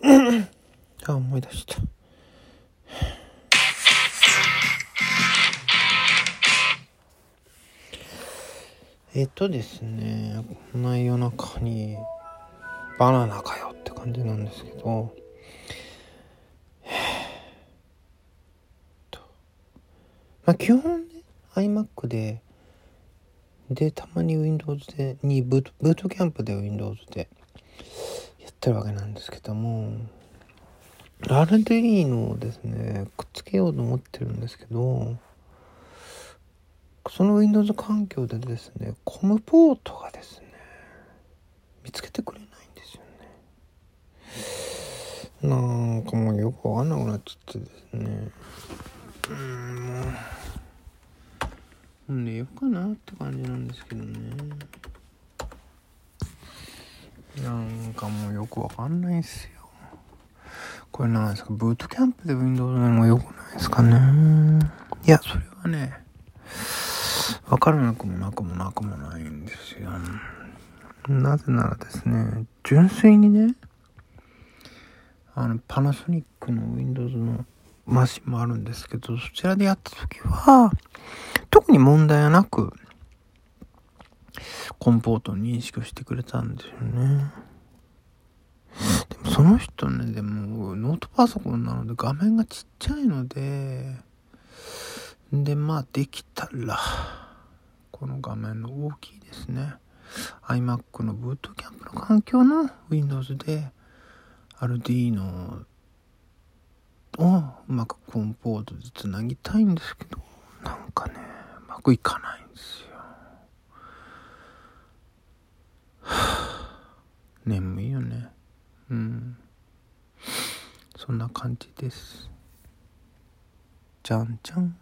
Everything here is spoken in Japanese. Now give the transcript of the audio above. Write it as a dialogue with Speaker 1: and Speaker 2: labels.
Speaker 1: あ思い出した。えっとですねこんな夜中にバナナかよって感じなんですけど。えー、とまあ基本ね iMac ででたまに Windows でにブートブートキャンプで Windows でってるわけなんですけども RDE のですねくっつけようと思ってるんですけどその Windows 環境でですねコムポートがですね見つけてくれないんですよね。なんかもうよくわかんなくなっちゃってですね。うんもうほんでよかなって感じなんですけどね。なんかもうよくわかんないっすよ。これなんですか？ブートキャンプで Windows なのもよくないですかね？いやそれはねわからなくもなくもなくもないんですよ。なぜならですね純粋にねあのパナソニックの Windows のマシンもあるんですけどそちらでやった時は特に問題はなくコンポートの認識をしてくれたんですよね。でもその人ねでもノートパソコンなので画面がちっちゃいのででまあできたらこの画面の大きいですね。iMac のブートキャンプの環境の Windows で RD のをうまくコンポートでつなぎたいんですけどなんかねうまくいかないんですよ。眠いよね。うん。そんな感じです。じゃんじゃん。